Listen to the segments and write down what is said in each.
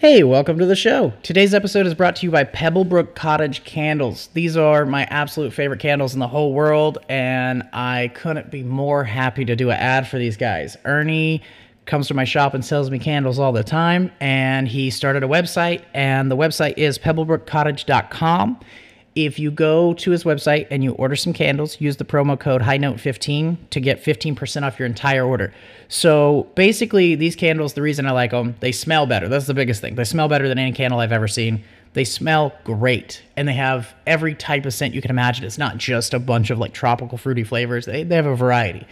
Hey, welcome to the show. Today's episode is brought to you by Pebblebrook Cottage Candles. These are my absolute favorite candles in the whole world, and I couldn't be more happy to do an ad for these guys. Ernie comes to my shop and sells me candles all the time, and he started a website, and the website is pebblebrookcottage.com. If you go to his website and you order some candles, use the promo code HighNote15 to get 15% off your entire order. So basically, these candles, the reason I like them, they smell better. That's the biggest thing. They smell better than any candle I've ever seen. They smell great and they have every type of scent you can imagine. It's not just a bunch of like tropical fruity flavors, they, they have a variety.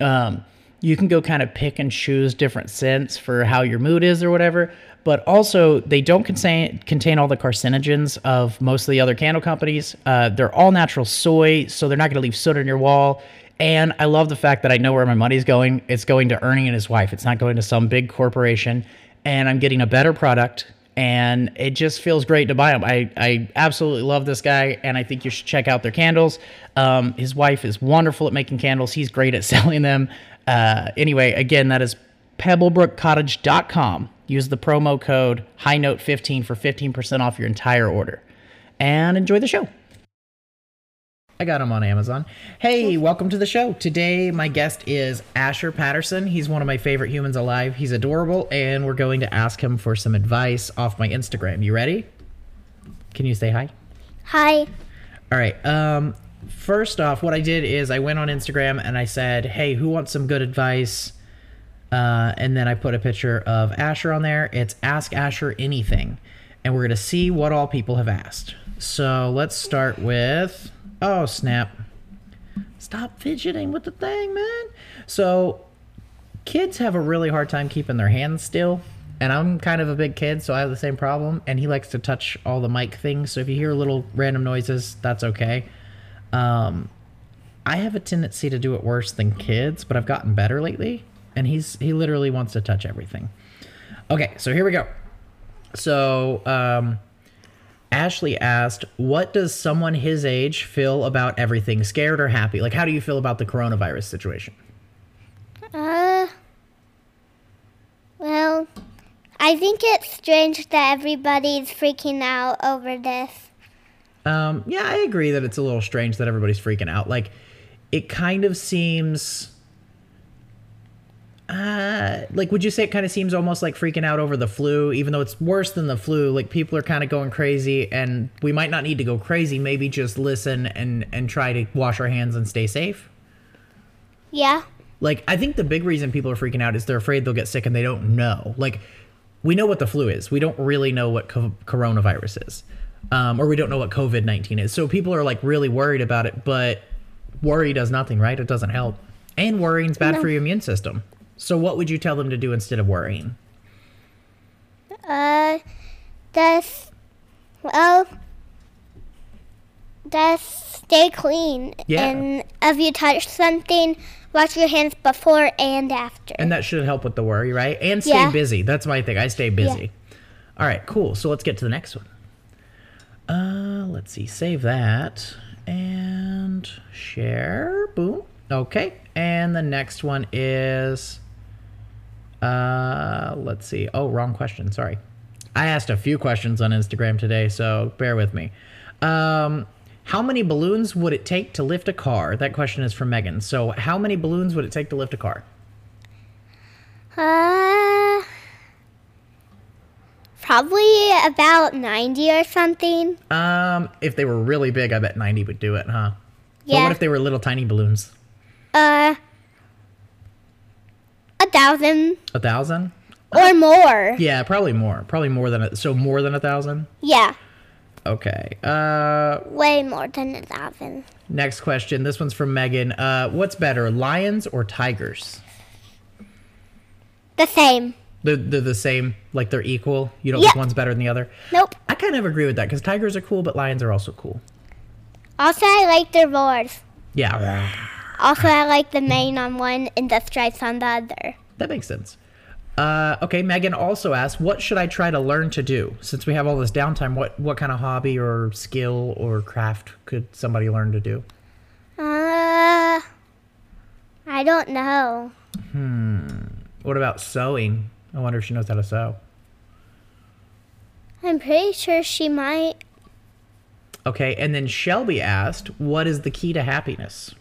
Um, you can go kind of pick and choose different scents for how your mood is or whatever but also they don't contain contain all the carcinogens of most of the other candle companies. Uh, they're all natural soy, so they're not going to leave soot on your wall. And I love the fact that I know where my money's going. It's going to Ernie and his wife. It's not going to some big corporation. And I'm getting a better product. And it just feels great to buy them. I, I absolutely love this guy, and I think you should check out their candles. Um, his wife is wonderful at making candles. He's great at selling them. Uh, anyway, again, that is pebblebrookcottage.com. Use the promo code HighNote15 for 15% off your entire order. And enjoy the show. I got him on Amazon. Hey, welcome to the show. Today, my guest is Asher Patterson. He's one of my favorite humans alive. He's adorable, and we're going to ask him for some advice off my Instagram. You ready? Can you say hi? Hi. All right. Um, first off, what I did is I went on Instagram and I said, "Hey, who wants some good advice?" Uh, and then I put a picture of Asher on there. It's Ask Asher Anything. And we're to see what all people have asked. So let's start with. Oh, snap. Stop fidgeting with the thing, man. So kids have a really hard time keeping their hands still. And I'm kind of a big kid, so I have the same problem. And he likes to touch all the mic things. So if you hear little random noises, that's okay. Um, I have a tendency to do it worse than kids, but I've gotten better lately and he's he literally wants to touch everything. Okay, so here we go. So um, Ashley asked, "What does someone his age feel about everything? Scared or happy? Like, how do you feel about the coronavirus situation?" Uh, well, I think it's strange that everybody's freaking out over this. Um, yeah, I agree that it's a little strange that everybody's freaking out. Like, it kind of seems uh, like would you say it kind of seems almost like freaking out over the flu? Even though it's worse than the flu like people are kind of going crazy and we might not need to go crazy. Maybe just listen and and try to wash our hands and stay safe. Yeah. Like i think the big reason people are freaking out is they're afraid they'll get sick and they don't know. Like we know what the flu is. We don't really know what co- coronavirus is um, or we don't know what covid-19 is so people are like really worried about it but worry does nothing right it doesn't help and worrying's bad no. for your immune system so what would you tell them to do instead of worrying? Uh, just well, just stay clean. Yeah. And if you touch something, wash your hands before and after. And that should help with the worry, right? And stay yeah. busy. That's my thing. I stay busy. Yeah. All right, cool. So let's get to the next one. Uh, let's see. Save that and share. Boom. Okay. And the next one is uh, let's see. Oh, wrong question. Sorry. I asked a few questions on Instagram today, so bear with me. Um, how many balloons would it take to lift a car? That question is from Megan. So, how many balloons would it take to lift a car? Uh, probably about 90 or something. Um, if they were really big, I bet 90 would do it, huh? Yeah. But what if they were little tiny balloons? Uh, a thousand. A thousand? Or more. Yeah, probably more. Probably more than a, so more than a thousand. Yeah. Okay. Uh. Way more than a thousand. Next question. This one's from Megan. Uh, what's better, lions or tigers? The same. They're, they're the same. Like they're equal. You don't yep. think one's better than the other. Nope. I kind of agree with that because tigers are cool, but lions are also cool. Also, I like their roars. Yeah. Also, I like the mane on one and the stripes on the other. That makes sense. Uh, okay, Megan also asked, "What should I try to learn to do since we have all this downtime? What what kind of hobby or skill or craft could somebody learn to do?" Uh, I don't know. Hmm. What about sewing? I wonder if she knows how to sew. I'm pretty sure she might. Okay, and then Shelby asked, "What is the key to happiness?"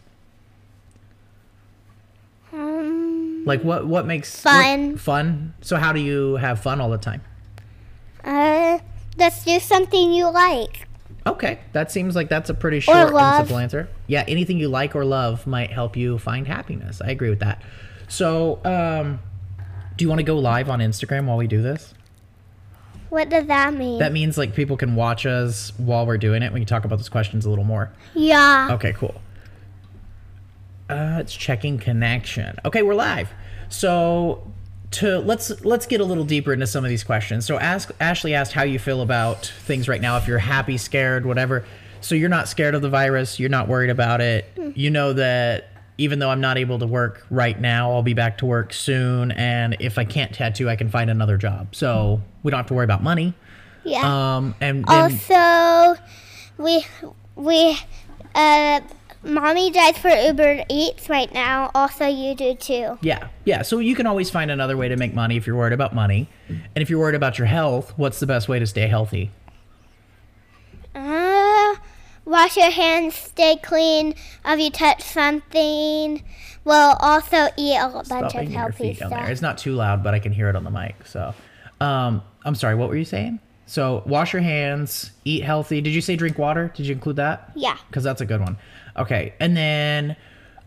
Um, Like what what makes Fun. what- fun? So how do you have fun all the time? uh, let's do something you like. Okay, that seems like that's a pretty short and simple answer. Yeah, anything you like or love might help you find happiness. I agree with that. So, um, do you want to go live on Instagram while we do this? What does that mean? That means like people can watch us while we're doing it. We can talk about those questions a little more. yeah. Okay, cool. Uh, it's checking connection. Okay, we're live. So to let's let's get a little deeper into some of these questions. So ask Ashley asked how you feel about things right now. If you're happy, scared, whatever. So you're not scared of the virus. You're not worried about it. You know that even though I'm not able to work right now, I'll be back to work soon. And if I can't tattoo, I can find another job. So we don't have to worry about money. Yeah. Um, and also, we we uh, mommy drives for Uber Eats right now. Also, you do too. Yeah, yeah. So you can always find another way to make money if you're worried about money. And if you're worried about your health, what's the best way to stay healthy? Wash your hands, stay clean. If you touch something, We'll also eat a bunch of healthy down there. It's not too loud, but I can hear it on the mic. So, um, I'm sorry. What were you saying? So wash your hands, eat healthy. Did you say drink water? Did you include that? Yeah. Because that's a good one. Okay, and then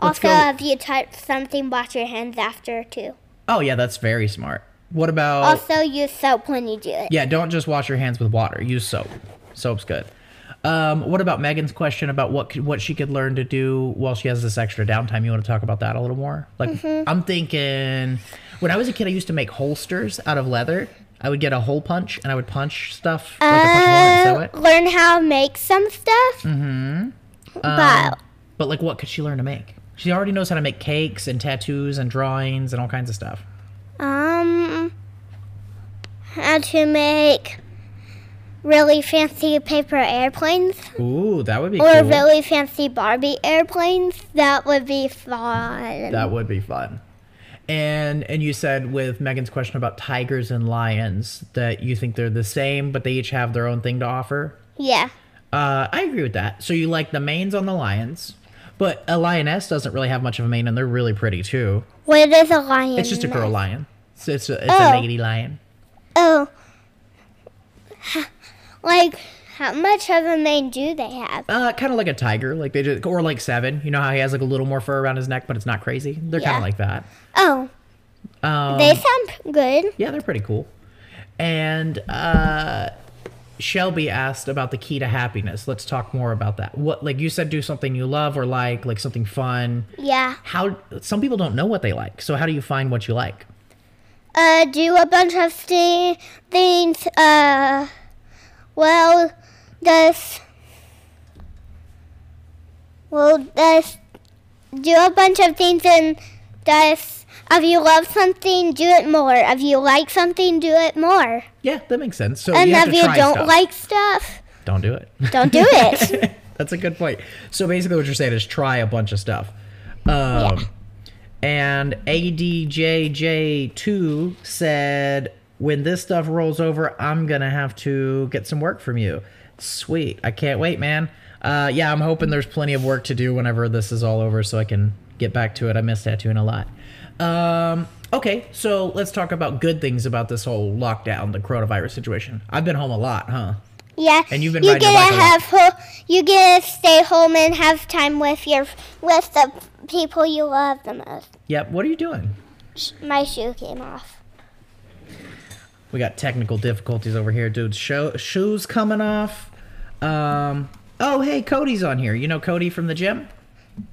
Also, go. if you touch something, wash your hands after too. Oh yeah, that's very smart. What about? Also, use soap when you do it. Yeah, don't just wash your hands with water. Use soap. Soap's good. Um, what about Megan's question about what could, what she could learn to do while she has this extra downtime? You want to talk about that a little more? Like, I'm thinking, when I was a kid, I used to make holsters out of leather. I would get a hole punch and I would punch stuff like a punch Uh, it. learn how to make some stuff. Mm-hmm. But But like, what could she learn to make? She already knows how to make cakes and tattoos and drawings and all kinds of stuff. um, how to make really fancy paper airplanes Ooh, that would be or cool. really fancy Barbie airplanes. That would be fun. That would be fun. And and you said with Megan's question about tigers and lions that you think they're the same, but they each have their own thing to offer. yeah. Uh, I agree with that. So you like the manes on the lions, but a lioness doesn't really have much of a mane, and they're really pretty too. What is a lion? It's just a girl lion. So it's a, it's Oh. a lady lion. Oh. Like, how much of a mane do they have? Uh, kind of like a tiger, like they just or like seven. You know how he has like a little more fur around his neck, but it's not crazy. They're kind of like that. Oh, Um, they sound good. Yeah, they're pretty cool. And uh, Shelby asked about the key to happiness. Let's talk more about that. What, like you said, do something you love or like, like something fun. Yeah. How some people don't know what they like. So how do you find what you like? Uh, do a bunch of things. Uh, well, does. Well, does. Do a bunch of things and does. If you love something, do it more. If you like something, do it more. Yeah, that makes sense. So and you if you don't stuff. like stuff, don't do it. don't do it. That's a good point. So basically, what you're saying is try a bunch of stuff. Um, Yeah. And ADJJ2 said, when this stuff rolls over, I'm going to have to get some work from you. Sweet. I can't wait, man. Uh, yeah, I'm hoping there's plenty of work to do whenever this is all over so I can get back to it. I miss tattooing a lot. Um, okay, so let's talk about good things about this whole lockdown, the coronavirus situation. I've been home a lot, huh? Yeah. And you've been you get to have ho- you get to stay home and have time with your with the people you love the most. Yep. What are you doing? My shoe came off. We got technical difficulties over here, dude. Show, shoes coming off. Um. Oh, hey, Cody's on here. You know Cody from the gym?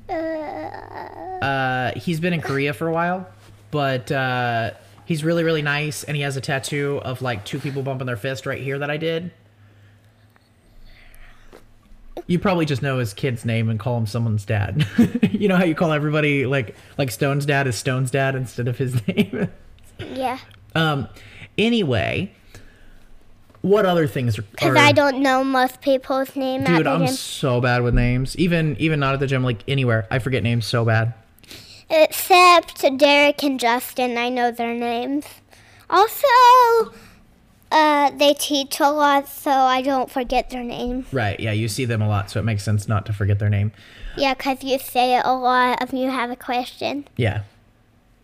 Uh, Uh, he's been in Korea for a while, but uh, he's really, really nice, and he has a tattoo of like two people bumping their fist right here that I did. You probably just know his kid's name and call him someone's dad. you know how you call everybody like like Stone's dad is Stone's dad instead of his name. yeah. Um, anyway, what other things are? Because I don't know most people's name at dude, I'm gym. so bad with names. Even even not at the gym, like anywhere, I forget names so bad. Except Derek and Justin, I know their names. Also, uh, they teach a lot, so I don't forget their name. Right. Yeah, you see them a lot, so it makes sense not to forget their name. Yeah, because you say it a lot if you have a question. Yeah.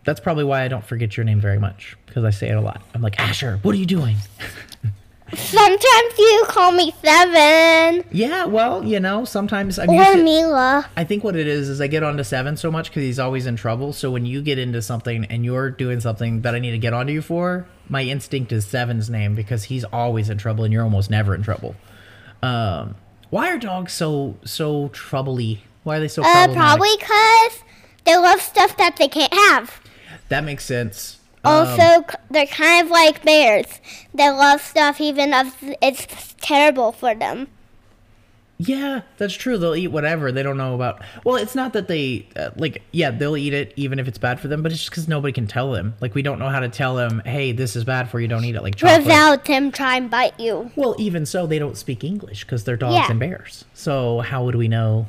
That's probably why I don't forget your name very much because I say it a lot. I'm like, Asher, what are you doing? Sometimes you call me Seven Yeah, well, you know, sometimes I'm or to, Mila. I think what it is is I get onto seven so much because he's always in trouble. So when you get into something and you're doing something that I need to get onto you for, my instinct is seven's name because he's always in trouble and you're almost never in trouble. Um, why are dogs so so troubley? Why are they so Uh, probably because they love stuff that they can't have. That makes sense. Um, Also, c they're kind of like bears. They love stuff even if it's terrible for them. Yeah, that's true. They'll eat whatever. They don't know about. Well, it's not that they uh, like. Yeah, they'll eat it even if it's bad for them. But it's just because nobody can tell them. Like we don't know how to tell them, hey, this is bad for you. Don't eat it. Like chocolate. Without them try and bite you. Well, even so, they don't speak English because they're dogs Yeah. and bears. So how would we know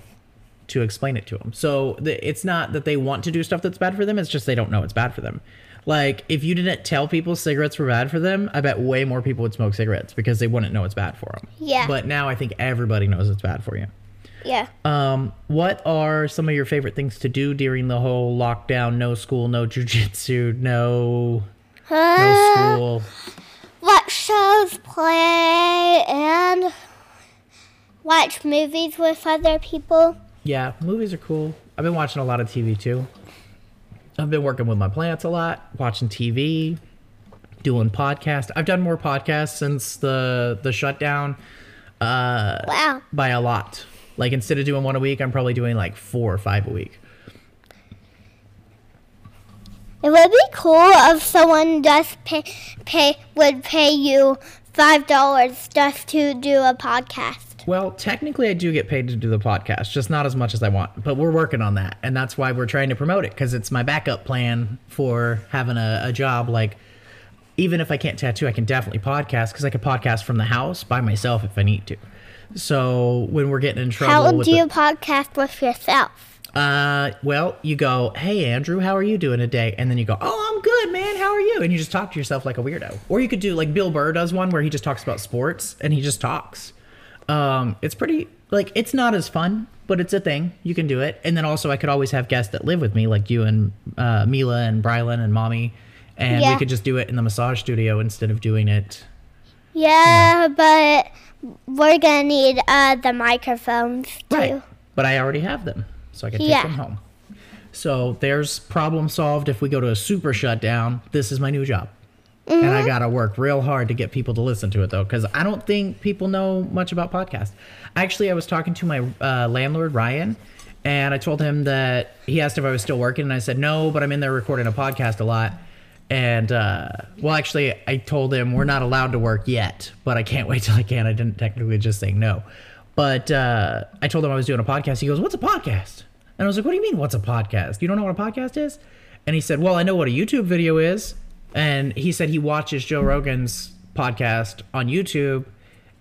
to explain it to them? So the, it's not that they want to do stuff that's bad for them. It's just they don't know it's bad for them. Like if you didn't tell people cigarettes were bad for them, I bet way more people would smoke cigarettes because they wouldn't know it's bad for them. Yeah. But now I think everybody knows it's bad for you. Yeah. Um, what are some of your favorite things to do during the whole lockdown? No school, no jujitsu, no no Uh, school. watch shows, play, and watch movies with other people. Yeah, movies are cool. I've been watching a lot of TV too. I've been working with my plants a lot, watching TV, doing podcasts. I've done more podcasts since the the shutdown uh, Wow. by a lot. Like instead of doing one a week, I'm probably doing like four or five a week. It would be cool if someone just pay, pay would pay you five dollars just to do a podcast. Well, technically, I do get paid to do the podcast, just not as much as I want. But we're working on that, and that's why we're trying to promote it because it's my backup plan for having a, a job. Like, even if I can't tattoo, I can definitely podcast because I can podcast from the house by myself if I need to. So when we're getting in trouble, How do the- you podcast with yourself? uh, well, you go, "Hey, Andrew, how are you doing today?" And then you go, "Oh, I'm good, man. How are you?" And you just talk to yourself like a weirdo. Or you could do like Bill Burr does one where he just talks about sports and he just talks. Um, it's pretty like it's not as fun, but it's a thing. You can do it. And then also, I could always have guests that live with me, like you and uh, Mila and Brylan and Mommy, and we could just do it in the massage studio instead of doing it. Yeah, but we're gonna need uh, the microphones too. Right. But I already have them, so I can take Yeah. them home. So there's problem solved. If we go to a super shutdown, this is my new job. And Mm-hmm. I gotta work real hard to get people to listen to it though, because I don't think people know much about podcasts. Actually, I was talking to my uh, landlord Ryan, and I told him that he asked if I was still working, and I said no, but I'm in there recording a podcast a lot. And uh, well, actually, I told him we're not allowed to work yet, but I can't wait till I can. I didn't technically just say no, but uh, I told him I was doing a podcast. He goes, "What's a podcast?" And I was like, "What do you mean? What's a podcast? You don't know what a podcast is?" And he said, "Well, I know what a YouTube video is." And he said he watches Joe Rogan's podcast on YouTube,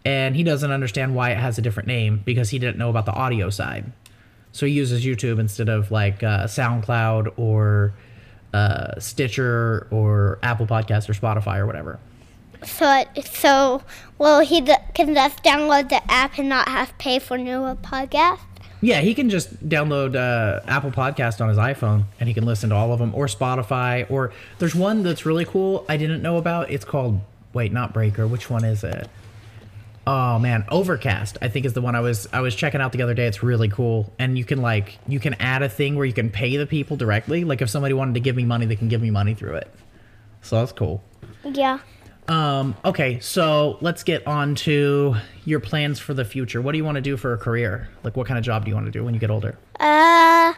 and he doesn't understand why it has a different name because he didn't know about the audio side. So he uses YouTube instead of like uh, SoundCloud or uh, Stitcher or Apple Podcast or Spotify or whatever. So, so well, he can just download the app and not have to pay for new podcast. Yeah, he can just download uh, Apple Podcast on his iPhone and he can listen to all of them, or Spotify, or there's one that's really cool I didn't know about. It's called wait, not Breaker. Which one is it? Oh man, Overcast. I think is the one I was I was checking out the other day. It's really cool, and you can like you can add a thing where you can pay the people directly. Like if somebody wanted to give me money, they can give me money through it. So that's cool. Yeah. Um, okay, so let's get on to your plans for the future. What do you want to do for a career? Like, what kind of job do you want to do when you get older? Uh.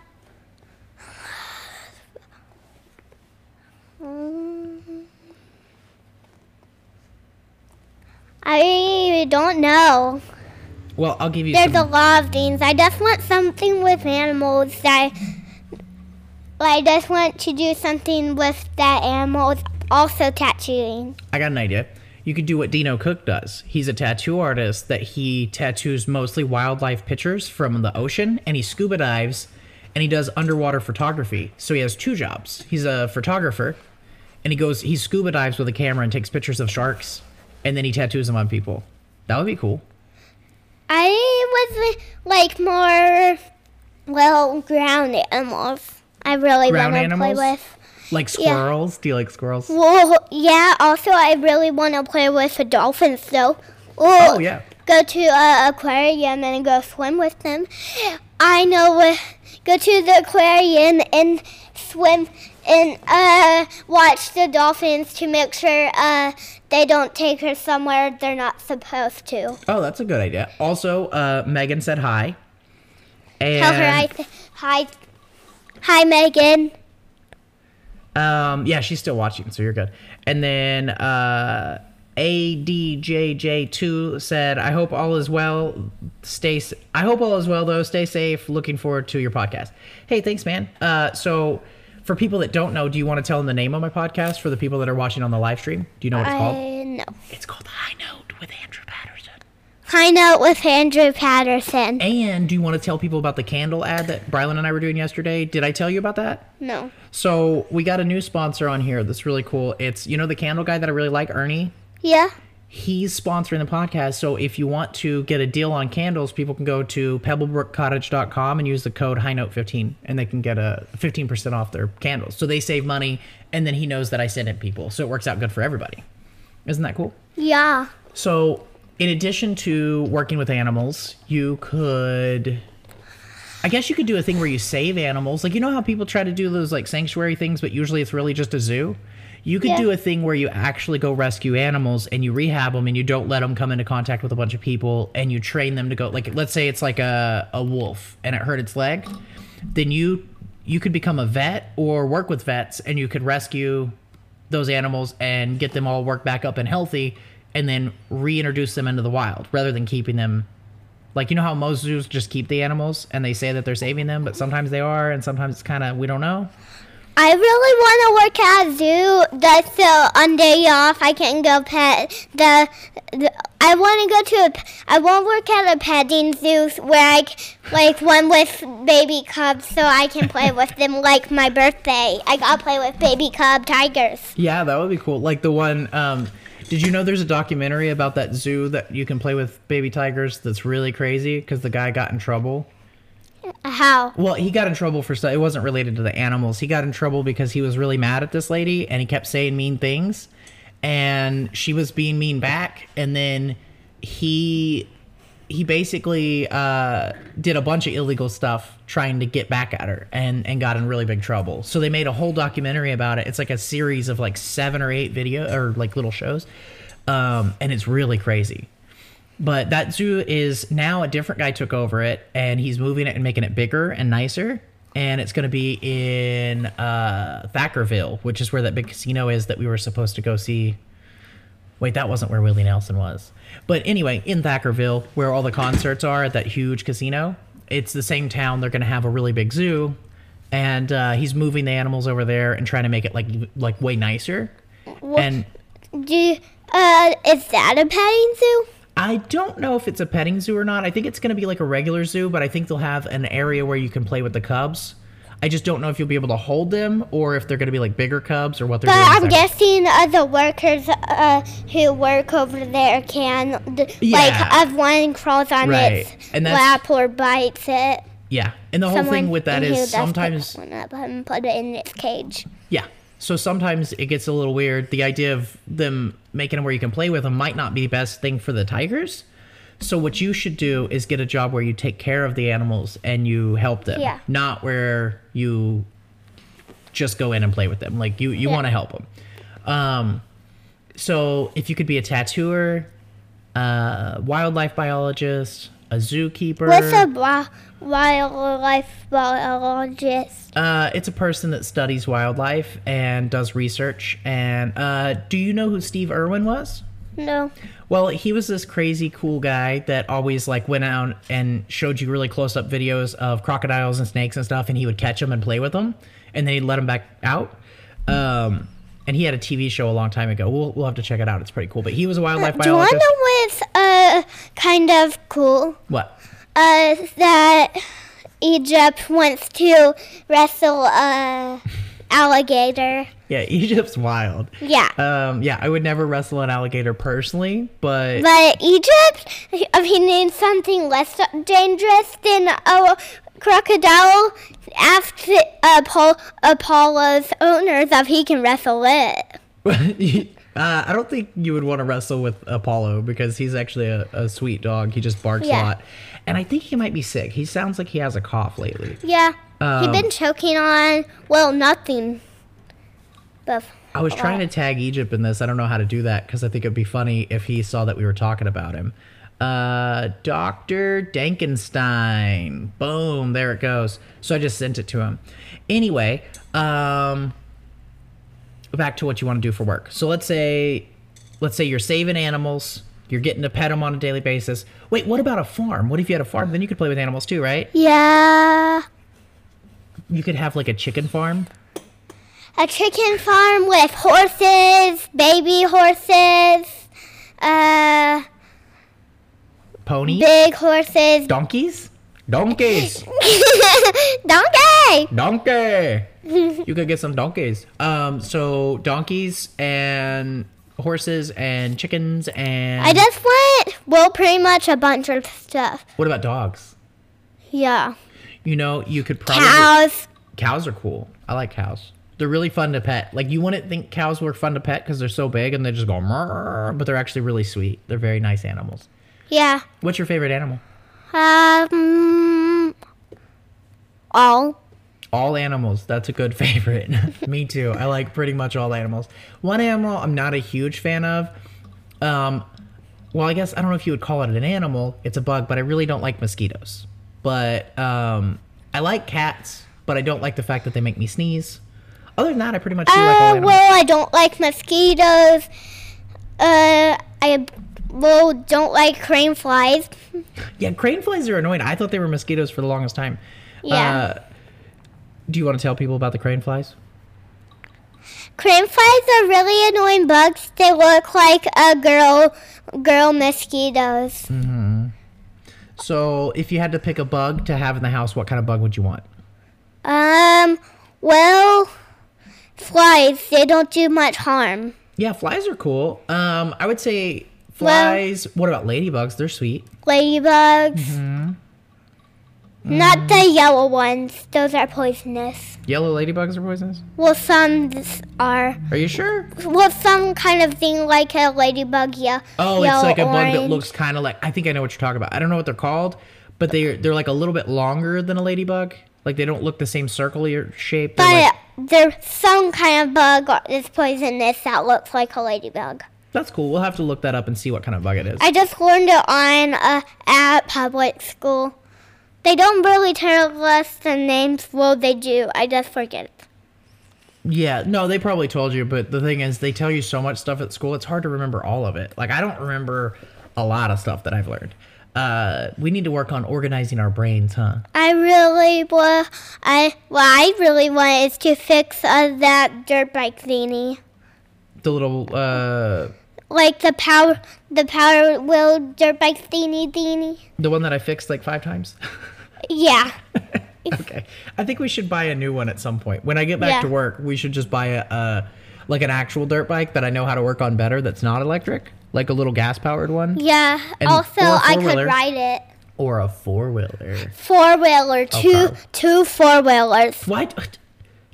I don't know. Well, I'll give you There's a lot of things. I just want something with animals that I just want to do something with that animals. Also tattooing. I got an idea. You could do what Dino Cook does. He's a tattoo artist that he tattoos mostly wildlife pictures from the ocean, and he scuba dives, and he does underwater photography. So he has two jobs. He's a photographer, and he goes he scuba dives with a camera and takes pictures of sharks and then he tattoos them on people. That would be cool. I was like more well ground animals. I really want to play with. Like Yeah. squirrels. Do you like squirrels? Well, yeah. Also, I really want to play with the dolphins, though. Oh yeah. Go to a aquarium and go swim with them. I know. uh, Go to the aquarium and swim and uh, watch the dolphins to make sure uh, they don't take her somewhere they're not supposed to. Oh, that's a good idea. Also, uh, Megan said hi. And Tell her I th- hi, hi, Megan. Um, yeah, she's still watching, so you're good. And then uh, ADJJ2 said, "I hope all is well. Stay. s- I hope all is well, though. Stay safe. Looking forward to your podcast. Hey, thanks, man. Uh, so." For people that don't know, do you want to tell them the name of my podcast for the people that are watching on the live stream? Do you know what it's called? Know. It's called High Note with Andrew. High note with Andrew Patterson. And do you want to tell people about the candle ad that Brylan and I were doing yesterday? Did I tell you about that? No. So we got a new sponsor on here that's really cool. It's you know the candle guy that I really like, Ernie. Yeah. He's sponsoring the podcast. So if you want to get a deal on candles, people can go to pebblebrookcottage.com and use the code HighNote15 and they can get a 15% off their candles. So they save money and then he knows that I send it people. So it works out good for everybody. Isn't that cool? Yeah. So, in addition to working with animals, you could. I guess you could do a thing where you save animals. Like, you know how people try to do those, like, sanctuary things, but usually it's really just a zoo? You could Yeah. do a thing where you actually go rescue animals and you rehab them and you don't let them come into contact with a bunch of people and you train them to go. Like, let's say it's like a, a wolf and it hurt its leg. Then you you could become a vet or work with vets and you could rescue those animals and get them all worked back up and healthy and then reintroduce them into the wild rather than keeping them like you know how most zoos just keep the animals and they say that they're saving them but sometimes they are and sometimes it's kind of we don't know I really want to work at a zoo. That's so on day off I can go pet the. the I want to go to a. I want to work at a petting zoo where I like one with baby cubs so I can play with them like my birthday. I got to play with baby cub tigers. yeah that would be cool like the one um did you know there's a documentary about that zoo that you can play with baby tigers that's really crazy because the guy got in trouble How? Well, he got in trouble for stuff. It wasn't related to the animals. He got in trouble because he was really mad at this lady and he kept saying mean things. And she was being mean back. And then he he basically uh, did a bunch of illegal stuff trying to get back at her and, and got in really big trouble. So they made a whole documentary about it. It's like a series of like seven or eight video or like little shows. Um, and it's really crazy. But that zoo is now a different guy took over it, and he's moving it and making it bigger and nicer. And it's going to be in uh, Thackerville, which is where that big casino is that we were supposed to go see. Wait, that wasn't where Willie Nelson was. But anyway, in Thackerville, where all the concerts are at that huge casino, it's the same town. They're going to have a really big zoo, and uh, he's moving the animals over there and trying to make it like like way nicer. And Do you, uh is that a petting zoo? I don't know if it's a petting zoo or not. I think it's going to be like a regular zoo, but I think they'll have an area where you can play with the cubs. I just don't know if you'll be able to hold them or if they're going to be like bigger cubs or what they're But doing. I'm guessing uh, the workers uh, who work over there can, Yeah. like, if one crawls on Right. its And lap or bites it, Yeah. And the whole thing with that is sometimes up and put it in its cage. Yeah. So sometimes it gets a little weird. The idea of them making them where you can play with them might not be the best thing for the tigers. So what you should do is get a job where you take care of the animals and you help them, Yeah. not where you just go in and play with them. Like you, you Yeah. want to help them. Um, so if you could be a tattooer, a wildlife biologist, a zookeeper. What's a wi- wildlife biologist? Uh, it's a person that studies wildlife and does research. And uh, do you know who Steve Irwin was? No. Well, he was this crazy cool guy that always like went out and showed you really close up videos of crocodiles and snakes and stuff, and he would catch them and play with them, and then he'd let them back out. Um, and he had a TV show a long time ago. We'll, we'll have to check it out. It's pretty cool. But he was a wildlife Do you want biologist. to what's uh, kind of cool? What? Uh, that Egypt wants to wrestle uh, alligator. Yeah, Egypt's wild. Yeah. Um, yeah, I would never wrestle an alligator personally, but But Egypt, I mean, needs something less dangerous than a crocodile, ask Apollo, Apollo's owners if he can wrestle it. uh, I don't think you would want to wrestle with Apollo because he's actually a, a sweet dog. He just barks Yeah. a lot, and I think he might be sick. He sounds like he has a cough lately. Yeah. Um, He's been choking on, well, nothing. But I was trying to tag Egypt in this. I don't know how to do that because I think it'd be funny if he saw that we were talking about him. Uh, Dr. Dankenstein. Boom, there it goes. So I just sent it to him. Anyway, um, back to what you want to do for work. So let's say, let's say you're saving animals. You're getting to pet them on a daily basis. Wait, what about a farm? What if you had a farm? Then you could play with animals too, right? yeah. You could have like a chicken farm. A chicken farm with horses, baby horses, uh, Ponies? big horses. Donkeys? Donkeys! Donkey! Donkey. you could get some donkeys. Um, so donkeys and horses and chickens and I just want, well, pretty much a bunch of stuff. what about dogs? Yeah. You know, you could probably Cows. cows are cool. I like cows. They're really fun to pet. Like you wouldn't think cows were fun to pet because they're so big and they just go, "Mrrr," but they're actually really sweet. They're very nice animals. Yeah. What's your favorite animal? Um, all. All animals. That's a good favorite. Me too. I like pretty much all animals. One animal I'm not a huge fan of. Um, well, I guess I don't know if you would call it an animal. It's a bug, but I really don't like mosquitoes. But um, I like cats, but I don't like the fact that they make me sneeze. Other than that, I pretty much do like all Uh, animals. well, I don't like mosquitoes. Uh, I, well, don't like crane flies. Yeah, crane flies are annoying. I thought they were mosquitoes for the longest time. Yeah. Uh, do you want to tell people about the crane flies? Crane flies are really annoying bugs. They look like a girl, girl mosquitoes. Mhm. So, if you had to pick a bug to have in the house, what kind of bug would you want? Um, well, flies, they don't do much harm. Yeah, flies are cool. Um, I would say flies. what about ladybugs? They're sweet. Ladybugs. Mm-hmm. Not the yellow ones. Those are poisonous. Yellow ladybugs are poisonous. Well, some are. Are you sure? Well, some kind of thing like a ladybug, yeah. Oh, it's like a bug that looks kind of like. I think I know what you're talking about. I don't know what they're called, but they're they're like a little bit longer than a ladybug. Like they don't look the same circular shape. They're But like, there's some kind of bug that's poisonous that looks like a ladybug. that's cool. We'll have to look that up and see what kind of bug it is. I just learned it on uh, at public school. They don't really tell us the names. Well, they do. I just forget. Yeah, no, they probably told you, but the thing is, they tell you so much stuff at school, it's hard to remember all of it. Like, I don't remember a lot of stuff that I've learned. Uh, we need to work on organizing our brains, huh? I really want. I what I really want is to fix uh, that dirt bike thingy, The little, uh, like the power the power wheel dirt bike thingy thingy. the one that I fixed like five times. Yeah. okay. I think we should buy a new one at some point. When I get back Yeah. to work, we should just buy a, uh, like an actual dirt bike that I know how to work on better that's not electric, like a little gas powered one, Yeah. And- also, I could ride it. or a four wheeler. Four wheeler, two Okay. two four wheelers. Why?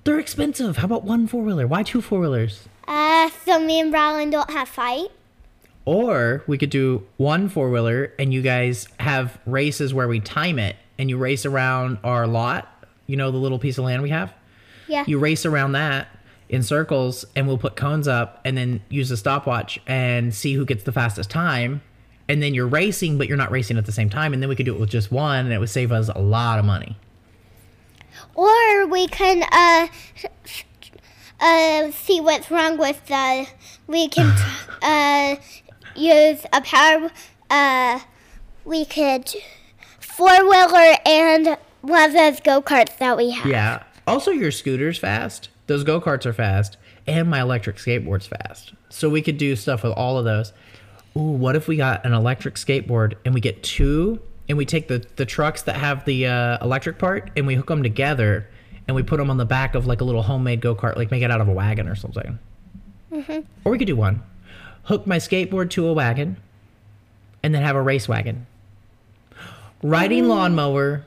They're expensive. How about one four wheeler? Why two four wheelers? Uh, so me and Brolin don't have fight. Or we could do one four wheeler and you guys have races where we time it and you race around our lot, you know, the little piece of land we have. Yeah. You race around that in circles and we'll put cones up and then use a stopwatch and see who gets the fastest time. And then you're racing, but you're not racing at the same time. And then we could do it with just one and it would save us a lot of money. Or we can uh uh see what's wrong with the. We can uh use a power. Uh, we could four wheeler and one of those go karts that we have. Yeah. Also, your scooter's fast. Those go karts are fast. And my electric skateboard's fast. So we could do stuff with all of those. Ooh, what if we got an electric skateboard and we get two and we take the, the trucks that have the uh, electric part and we hook them together and we put them on the back of like a little homemade go kart, like make it out of a wagon or something. Mhm. Or we could do one. Hook my skateboard to a wagon, and then have a race wagon. Riding lawnmower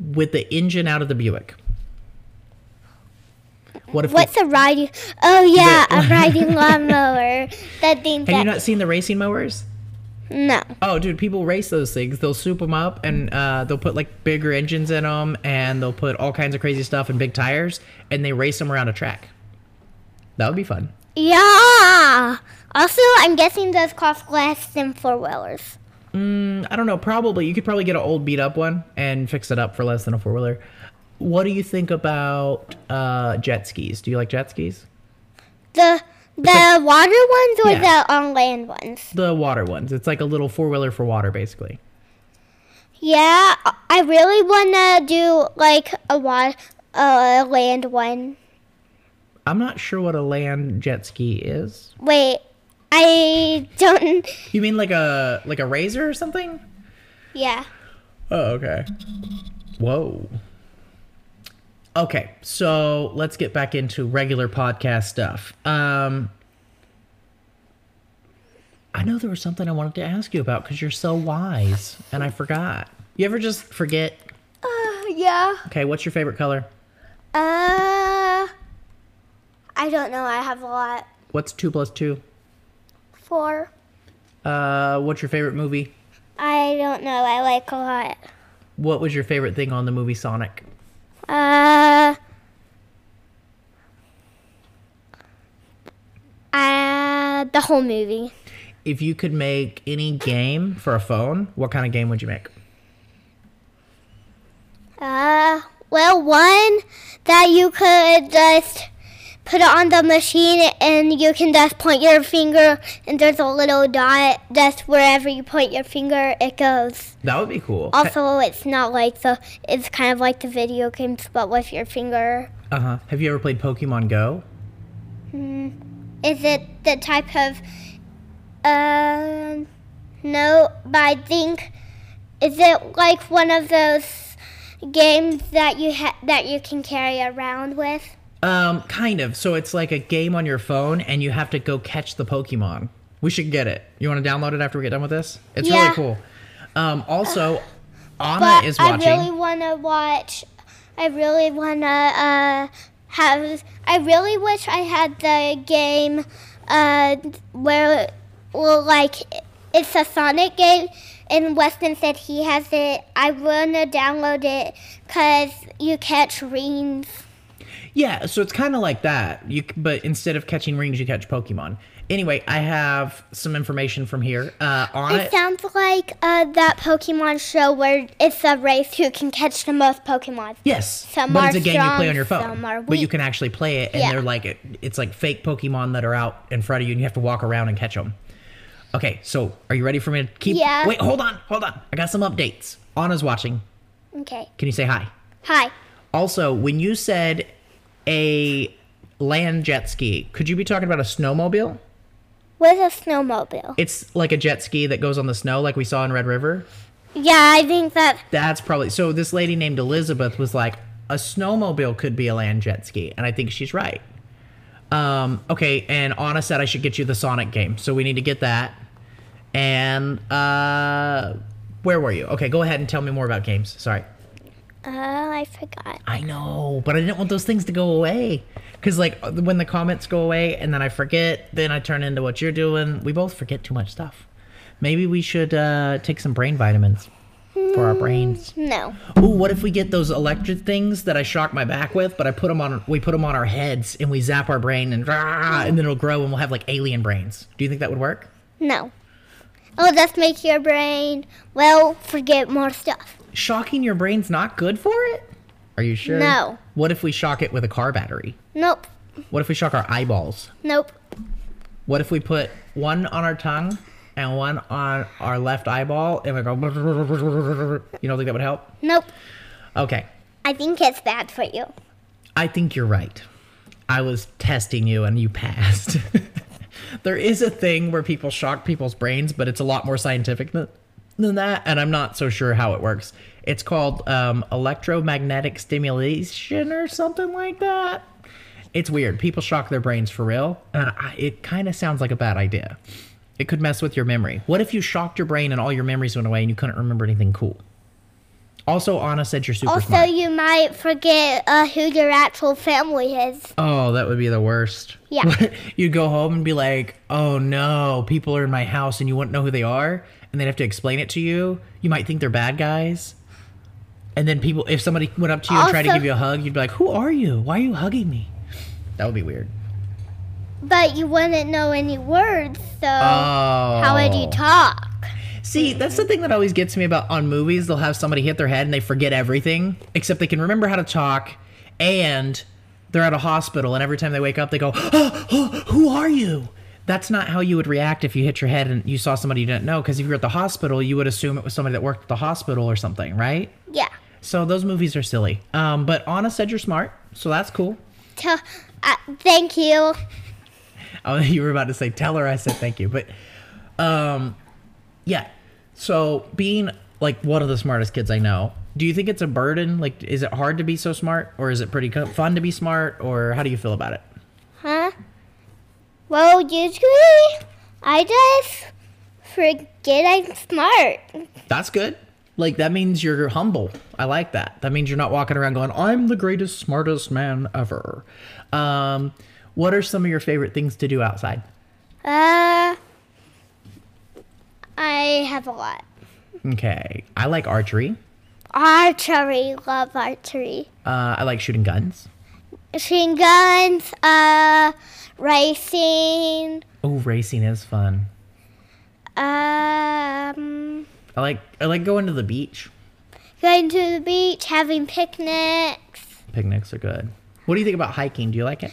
with the engine out of the Buick. What if we- What's a riding? Oh yeah, The- a riding lawnmower. That thing. have you not seen the racing mowers? no. Oh, dude, people race those things. They'll soup them up and uh, they'll put like bigger engines in them and they'll put all kinds of crazy stuff and big tires and they race them around a track. That would be fun. Yeah. Also, I'm guessing those cost less than four wheelers. Mm, I don't know. Probably you could probably get an old beat up one and fix it up for less than a four wheeler. What do you think about uh, jet skis? Do you like jet skis? The the like- water ones or Yeah. the on land ones? The water ones. It's like a little four wheeler for water, basically. Yeah, I really wanna do like a wa- a land one. I'm not sure what a land jet ski is. Wait, I don't. You mean like a like a razor or something? Yeah. Oh, okay. Whoa. Okay, so let's get back into regular podcast stuff. Um, I know there was something I wanted to ask you about because you're so wise, and I forgot. You ever just forget? Uh, yeah. Okay, what's your favorite color? Uh, I don't know. I have a lot. What's two plus two? Four. Uh, what's your favorite movie? I don't know. I like a lot. What was your favorite thing on the movie Sonic? Uh, uh, the whole movie. If you could make any game for a phone, what kind of game would you make? Uh, well, one that you could just put it on the machine and you can just point your finger and there's a little dot just wherever you point your finger it goes. That would be cool. Also, it's not like the it's kind of like the video games but with your finger. Uh huh. Have you ever played Pokemon Go? Hmm. Is it the type of uh no, but I think is it like one of those games that you ha- that you can carry around with? Um, kind of. So it's like a game on your phone, and you have to go catch the Pokemon. We should get it. You want to download it after we get done with this? It's really cool. Um, also, Anna But is watching. I really want to watch. I really want to uh, have. I really wish I had the game uh, where, well, like, it's a Sonic game, and Weston said he has it. I want to download it because you catch rings. Yeah, so it's kind of like that. You, but instead of catching rings, you catch Pokemon. Anyway, I have some information from here. Uh, Anna, It sounds like uh, that Pokemon show where it's a race who can catch the most Pokemon. Yes, Some but it's a game you play strong, on your phone. some are But you can actually play it, and Yeah. they're like it, it's like fake Pokemon that are out in front of you, and you have to walk around and catch them. Okay, so are you ready for me to keep? Yeah. Wait, hold on, hold on. I got some updates. Anna's watching. Okay. Can you say hi? Hi. Also, when you said a land jet ski, could you be talking about a snowmobile? What's a snowmobile? It's like a jet ski that goes on the snow, like we saw in Red River. Yeah, I think that That's probably so. This lady named Elizabeth was like, a snowmobile could be a land jet ski, and I think she's right. Um, okay, and Anna said I should get you the Sonic game, so we need to get that. And uh, where were you? Okay, go ahead and tell me more about games. Sorry. Uh, I forgot. I know, but I didn't want those things to go away. Because, like, when the comments go away and then I forget, then I turn into what you're doing. We both forget too much stuff. Maybe we should uh, take some brain vitamins for our brains. No. Ooh, what if we get those electric things that I shock my back with, but I put them on, we put them on our heads and we zap our brain and, rah, and then it'll grow and we'll have like alien brains. Do you think that would work? No. Oh, just make your brain, well, forget more stuff. Shocking your brain's not good for it? Are you sure? No. What if we shock it with a car battery? Nope. What if we shock our eyeballs? Nope. What if we put one on our tongue and one on our left eyeball and we go, you don't think that would help? Nope. Okay. I think it's bad for you. I think you're right. I was testing you and you passed. there is a thing where people shock people's brains, but it's a lot more scientific than, than that, and I'm not so sure how it works. It's called um, electromagnetic stimulation or something like that. It's weird. People shock their brains for real, and I, it kind of sounds like a bad idea. It could mess with your memory. What if you shocked your brain and all your memories went away and you couldn't remember anything cool? Also, Anna said you're super Also, smart. you might forget uh, who your actual family is. Oh, that would be the worst. Yeah. You'd go home and be like, oh no, people are in my house and you wouldn't know who they are. And they'd have to explain it to you. You might think they're bad guys. And then people, if somebody went up to you and tried to give you a hug, you'd be like, who are you? Why are you hugging me? That would be weird. But you wouldn't know any words, so Oh. how would you oh. talk? See, that's the thing that always gets me about on movies. They'll have somebody hit their head and they forget everything, except they can remember how to talk, and they're at a hospital, and every time they wake up, they go, oh, oh, "Who are you?" That's not how you would react if you hit your head and you saw somebody you didn't know. Because if you're at the hospital, you would assume it was somebody that worked at the hospital or something, right? Yeah. So those movies are silly. Um, but Anna said you're smart, so that's cool. Tell, uh, thank you. Oh, you were about to say tell her I said thank you, but um, yeah. So being like one of the smartest kids I know, do you think it's a burden? Like, is it hard to be so smart, or is it pretty co- fun to be smart, or how do you feel about it? Huh? Well, usually I just forget I'm smart. That's good. Like that means you're humble. I like that. That means you're not walking around going, "I'm the greatest, smartest man ever." Um, what are some of your favorite things to do outside? Uh, I have a lot. Okay, I like archery. Archery, love archery. Uh, I like shooting guns. Shooting guns, uh, racing, Oh, racing is fun. um, I like I like going to the beach. going to the beach, having picnics. Picnics are good. What do you think about hiking? Do you like it?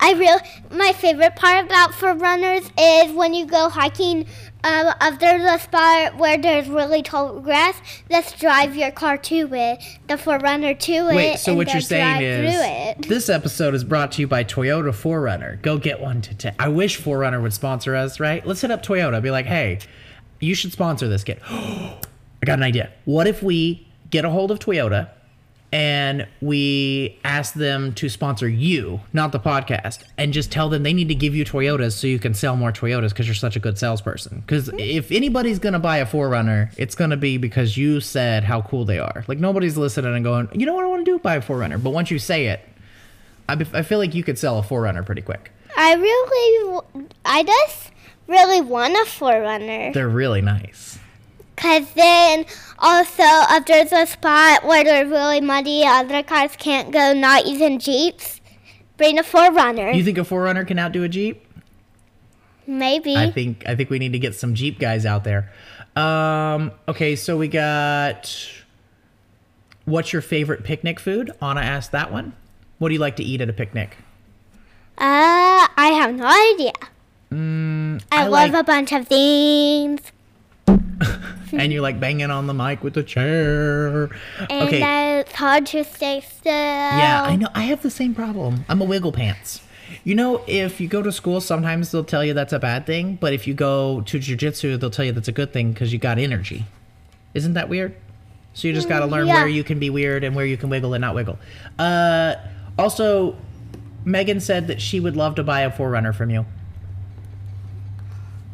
I real my favorite part about 4Runners is when you go hiking. Um, if there's a spot where there's really tall grass, let's drive your car to it, the 4Runner to it. Wait, so and what you're saying is this episode is brought to you by Toyota 4Runner. Go get one today. I wish 4Runner would sponsor us, right? Let's hit up Toyota. Be like, hey, you should sponsor this kid. I got an idea. What if we get a hold of Toyota and we ask them to sponsor you, not the podcast, and just tell them they need to give you Toyotas so you can sell more Toyotas because you're such a good salesperson. Because mm-hmm. if anybody's gonna buy a 4Runner, it's gonna be because you said how cool they are. Like nobody's listening and going, you know what I want to do? Buy a 4Runner. But once you say it, I, be- I feel like you could sell a 4Runner pretty quick. I really, w- I just really want a 4Runner. They're really nice. Cause then also if there's a spot where there's really muddy, other cars can't go, not even jeeps, bring a 4Runner. You think a 4Runner can outdo a Jeep? Maybe. I think I think we need to get some Jeep guys out there. Um, okay, so we got what's your favorite picnic food? Anna asked that one. What do you like to eat at a picnic? Uh, I have no idea. Mm, I, I love like- a bunch of things. And you're like banging on the mic with the chair. And okay. it's hard to stay still. Yeah, I know. I have the same problem. I'm a wiggle pants. You know, if you go to school, sometimes they'll tell you that's a bad thing, but if you go to jujitsu, they'll tell you that's a good thing because you got energy. Isn't that weird? So you just got to learn yeah. where you can be weird and where you can wiggle and not wiggle. Uh, also, Megan said that she would love to buy a 4Runner from you.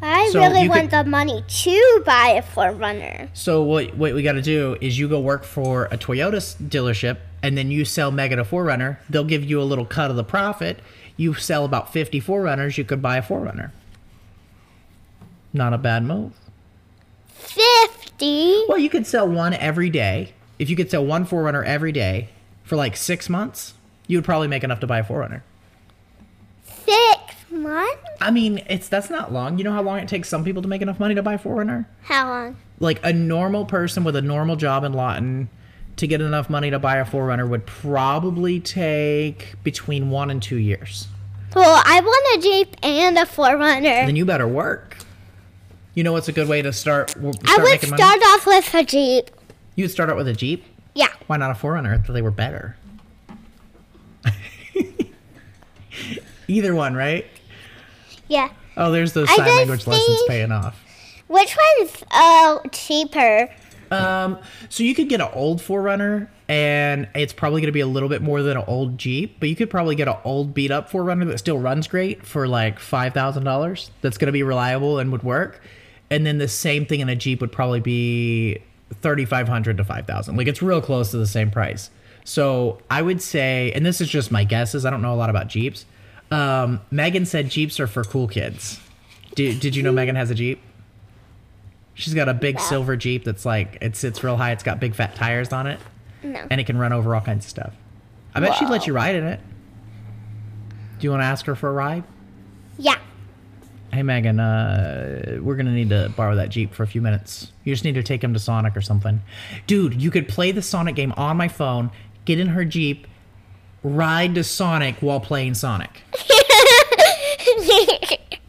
I so really want could, the money to buy a 4Runner. So what what we got to do is you go work for a Toyota dealership and then you sell Mega to 4Runner. They'll give you a little cut of the profit. You sell about 50 4Runners, you could buy a 4Runner. Not a bad move. 50? Well, you could sell one every day. If you could sell one 4Runner every day for like 6 months, you would probably make enough to buy a 4Runner. runner month? I mean, it's that's not long. You know how long it takes some people to make enough money to buy a 4Runner? How long? Like a normal person with a normal job in Lawton to get enough money to buy a 4Runner would probably take between one and two years. Well, I want a Jeep and a 4Runner. Then you better work. You know what's a good way to start? start I would start money? off with a Jeep. You would start out with a Jeep? Yeah. Why not a 4Runner? I thought they were better. Either one, right? Yeah. Oh, there's those I sign language lessons paying off. Which one's uh cheaper? Um, so you could get an old 4Runner, and it's probably going to be a little bit more than an old Jeep, but you could probably get an old beat up 4Runner that still runs great for like five thousand dollars. That's going to be reliable and would work. And then the same thing in a Jeep would probably be thirty five hundred to five thousand. Like it's real close to the same price. So I would say, and this is just my guesses. I don't know a lot about Jeeps. Um, Megan said Jeeps are for cool kids. Did, did you know Megan has a Jeep? She's got a big silver Jeep that's like it sits real high. It's got big fat tires on it, No. and it can run over all kinds of stuff. I bet she'd let you ride in it. Do you want to ask her for a ride? Yeah. Hey Megan, uh, we're gonna need to borrow that Jeep for a few minutes. You just need to take him to Sonic or something. Dude, you could play the Sonic game on my phone, get in her Jeep, ride to Sonic while playing Sonic.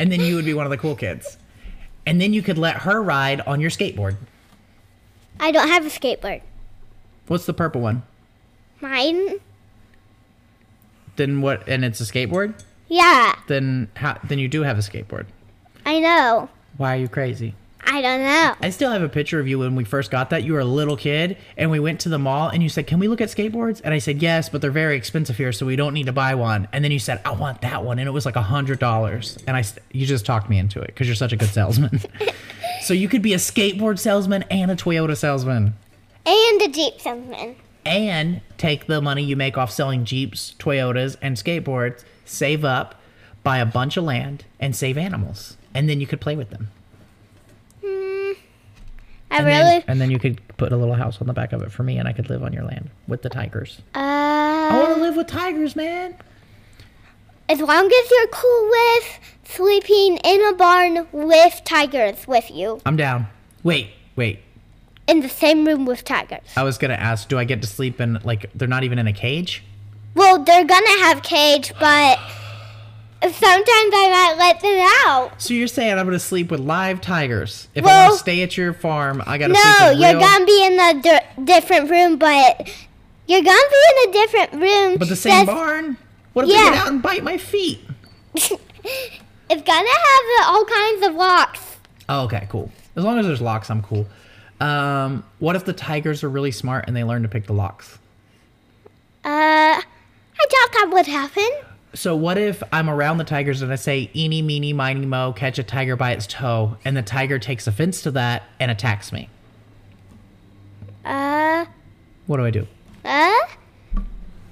And then you would be one of the cool kids. And then you could let her ride on your skateboard. I don't have a skateboard. What's the purple one? Mine? Then what? And it's a skateboard. Yeah, Then how? Then you do have a skateboard. I know. Why are you crazy? I don't know. I still have a picture of you when we first got that. You were a little kid, and we went to the mall, and you said, "Can we look at skateboards?" And I said, "Yes, but they're very expensive here, so we don't need to buy one." And then you said, "I want that one," and it was like a hundred dollars. And I, you just talked me into it because you're such a good salesman. so you could be a skateboard salesman and a Toyota salesman, And a Jeep salesman. and take the money you make off selling Jeeps, Toyotas, and skateboards, save up, buy a bunch of land, and save animals, and then you could play with them. I and really. Then, and then you could put a little house on the back of it for me, and I could live on your land with the tigers. Uh, I want to live with tigers, man. as long as you're cool with sleeping in a barn with tigers with you, I'm down. Wait, wait. in the same room with tigers. I was gonna ask, do I get to sleep in like they're not even in a cage? Well, they're gonna have cage, but sometimes I might let them out. So you're saying I'm gonna sleep with live tigers? If I want to stay at your farm, I gotta No, sleep with you're real. gonna be in a di- different room, but you're gonna be in a different room. but the same barn. What if they get out and bite my feet? It's gonna have uh, all kinds of locks. Oh, okay, cool. As long as there's locks, I'm cool. Um, what if the tigers are really smart and they learn to pick the locks? Uh, I doubt that would happen. So what if I'm around the tigers and I say eeny meeny miny mo catch a tiger by its toe and the tiger takes offense to that and attacks me? Uh, What do I do? uh,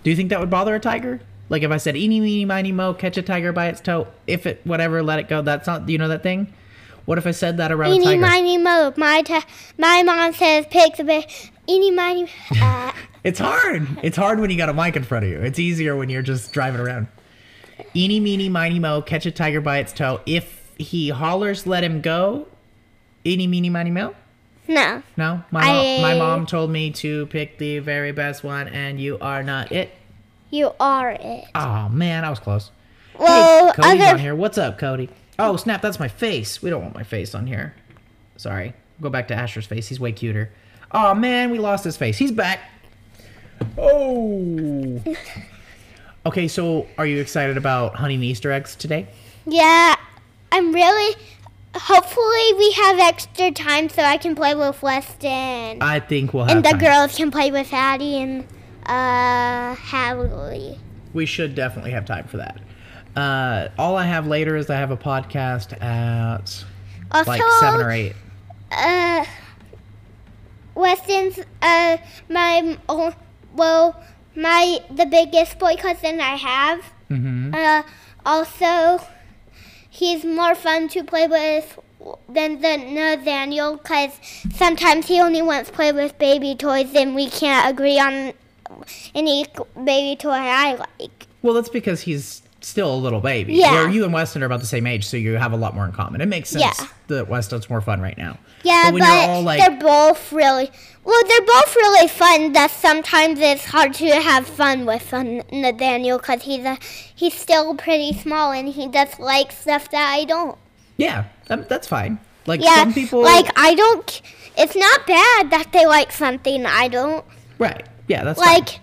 Do you think that would bother a tiger? Like if I said eeny meeny miny mo catch a tiger by its toe, if it whatever let it go, that's not you know that thing? What if I said that around a eeny tiger? miny mo. My ta- my mom says pick the ba- eeny miny. Uh, It's hard. It's hard when you got a mic in front of you. It's easier when you're just driving around. Eeny meeny miny mo catch a tiger by its toe. If he hollers, let him go. Eeny meeny miny mo. no. No, my mom, my mom told me to pick the very best one, and you are not it. You are it. Oh man, I was close. Well, hey, Cody's other on here. What's up, Cody? Oh snap, that's my face. We don't want my face on here. Sorry. Go back to Asher's face. He's way cuter. Oh man, we lost his face. He's back. Oh. Okay, so are you excited about hunting Easter eggs today? Yeah, I'm really. Hopefully, we have extra time so I can play with Weston, I think we'll have and the time. girls can play with Addie and uh Hallie. We should definitely have time for that. Uh, all I have later is I have a podcast at Also, like seven or eight. uh, Weston's uh my oh, well my the biggest boy cousin I have. Mm-hmm. Uh, also, he's more fun to play with than the Nathaniel because sometimes he only wants to play with baby toys and we can't agree on any baby toy I like. Well, that's because he's still a little baby. Yeah. Where you and Weston are about the same age, so you have a lot more in common. It makes sense Yeah. that Weston's more fun right now. Yeah, but but, like, they're both really well. They're both really fun. That sometimes it's hard to have fun with Nathaniel because he's a he's still pretty small and he does like stuff that I don't. yeah, that, that's fine. Like Yeah, some people, like I don't. It's not bad that they like something I don't right? Yeah, that's like.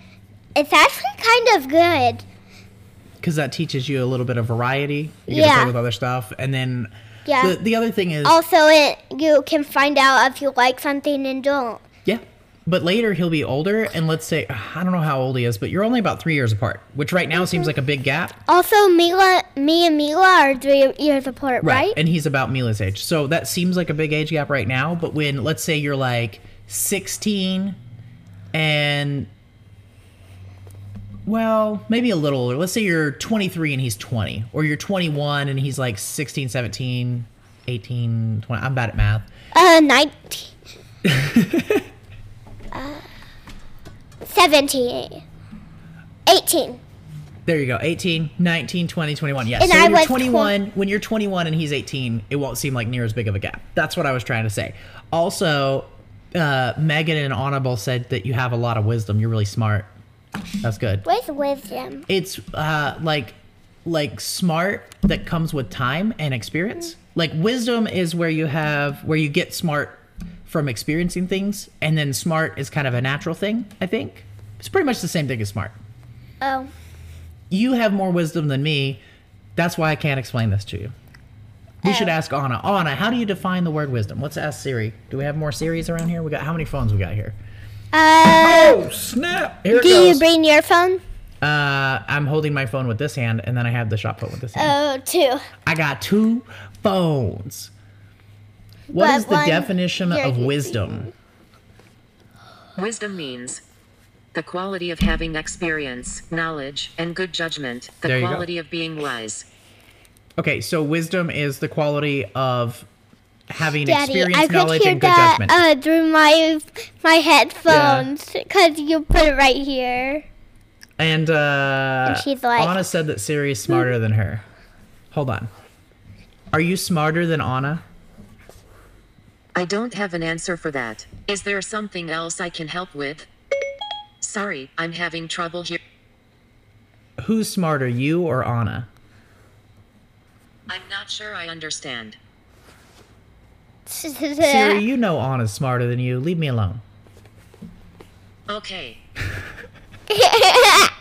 It's actually kind of good. Because that teaches you a little bit of variety. You get to Yeah. play with other stuff, and then Yeah. The, the other thing is, Also, it you can find out if you like something and don't. yeah. But later he'll be older, and let's say I don't know how old he is, but you're only about three years apart, which right now seems mm-hmm. like a big gap. Also, Mila, me and Mila are three years apart, right? right? And he's about Mila's age. So that seems like a big age gap right now. But when, let's say, you're like 16 and, well, maybe a little older. Let's say you're 23 and he's 20, or you're 21 and he's like 16, 17, 18, 20. I'm bad at math. Uh, 19. uh, 17. 18. There you go. 18, 19, 20, 21. Yeah. And so I when you're was 21, when you're 21 and he's 18, it won't seem like near as big of a gap. That's what I was trying to say. Also, uh, Megan and both said that you have a lot of wisdom. You're really smart. That's good. Where's wisdom? It's uh, like like smart that comes with time and experience. Like wisdom is where you have where you get smart from experiencing things, and then smart is kind of a natural thing. I think it's pretty much the same thing as smart Oh. you have more wisdom than me. That's why I can't explain this to you. We should ask Anna. Anna, how do you define the word wisdom? Let's ask Siri. Do we have more Siris around here? We got how many phones we got here? Uh, Oh snap! Here it do you bring your phone? uh, I'm holding my phone with this hand, and then I have the shop phone with this hand. Oh, two. I got two phones. What But is the definition of wisdom? Wisdom means the quality of having experience, knowledge, and good judgment, the There you go. quality of being wise. Okay, so wisdom is the quality of having Daddy, experience, I could knowledge, hear and good that judgment. uh, through my my headphones because you put it right here. And, uh, And she's like- Anna said that Siri is smarter than her. Hold on. Are you smarter than Anna? I don't have an answer for that. Is there something else I can help with? Sorry, I'm having trouble here. Who's smarter, you or Anna? I'm not sure I understand. Siri, you know Anna's smarter than you. Leave me alone. Okay.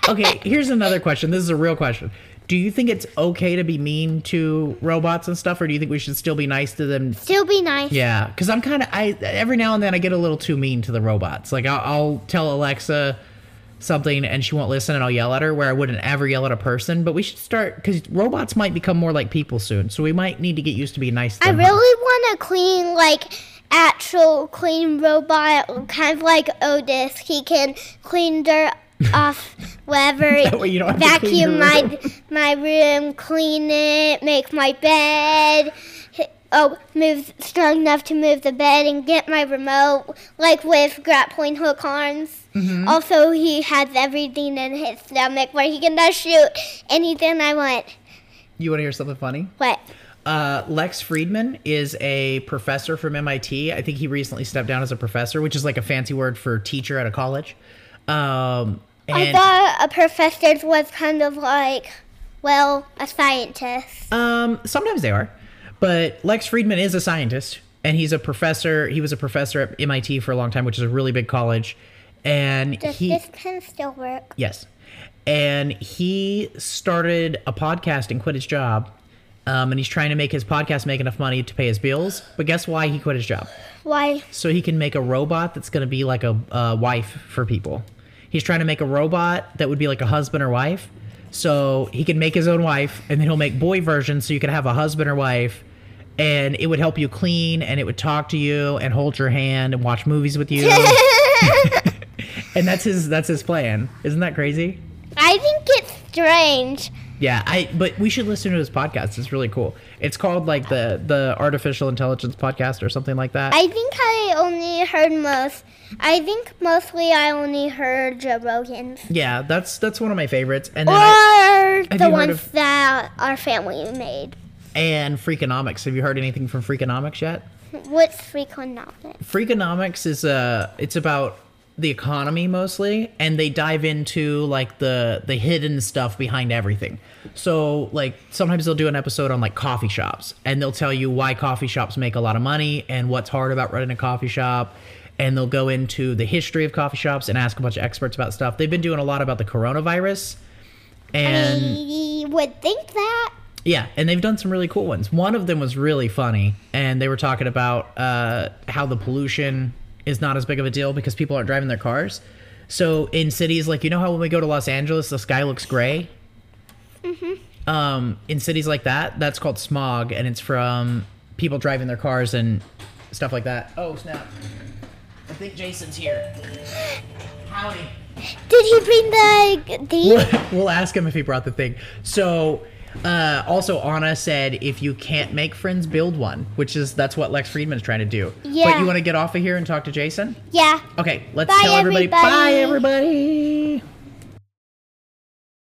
Okay, here's another question. This is a real question. Do you think it's okay to be mean to robots and stuff, or do you think we should still be nice to them? Still be nice. Yeah, because I'm kind of I every now and then I get a little too mean to the robots. Like I'll, I'll tell Alexa something and she won't listen, and I'll yell at her where I wouldn't ever yell at a person. But we should start because robots might become more like people soon, so we might need to get used to being nice. To I them. really want to clean like actual clean robot, kind of like Otis. He can clean dirt off wherever. way you don't vacuum my my room, clean it, make my bed. Oh, move strong enough to move the bed and get my remote, like with grappling hook arms. Mm-hmm. Also, he has everything in his stomach where he can just shoot anything I want. You want to hear something funny? What? Uh, Lex Fridman is a professor from MIT. I think he recently stepped down as a professor, which is like a fancy word for teacher at a college. Um, I thought a professor was kind of like, well, a scientist. um, sometimes they are, but Lex Fridman is a scientist, and he's a professor. He was a professor at MIT for a long time, which is a really big college. And Does he, this pen still work? yes, and he started a podcast and quit his job. Um, and he's trying to make his podcast make enough money to pay his bills. But guess why he quit his job? Why? so he can make a robot that's going to be like a, a wife for people. He's trying to make a robot that would be like a husband or wife. So he can make his own wife, and then he'll make boy versions so you can have a husband or wife, and it would help you clean, and it would talk to you, and hold your hand, and watch movies with you. and that's his that's his plan. Isn't that crazy? I think it's strange. Yeah, I but we should listen to his podcast. It's really cool. It's called like the the artificial intelligence podcast or something like that. I think I only heard most. I think mostly I only heard Joe Rogan's. yeah, that's that's one of my favorites. And then I, Or Have the ones of- that our family made. and Freakonomics. Have you heard anything from Freakonomics yet? What's Freakonomics? Freakonomics is uh it's about the economy mostly and they dive into like the the hidden stuff behind everything. So like sometimes they'll do an episode on like coffee shops and they'll tell you why coffee shops make a lot of money and what's hard about running a coffee shop and they'll go into the history of coffee shops and ask a bunch of experts about stuff. They've been doing a lot about the coronavirus and I would think that. Yeah, and they've done some really cool ones. One of them was really funny, and they were talking about uh, how the pollution is not as big of a deal because people aren't driving their cars. So in cities like you know how when we go to Los Angeles, the sky looks gray. Mm-hmm. Um, in cities like that, that's called smog, and it's from people driving their cars and stuff like that. Oh snap! I think Jason's here. Howdy. Did he bring the thing? We'll, we'll ask him if he brought the thing. So, uh, also Anna said if you can't make friends, build one, which is that's what Lex Fridman is trying to do. But you want to get off of here and talk to Jason? Yeah. Okay, let's Bye, tell everybody. everybody. Bye, everybody.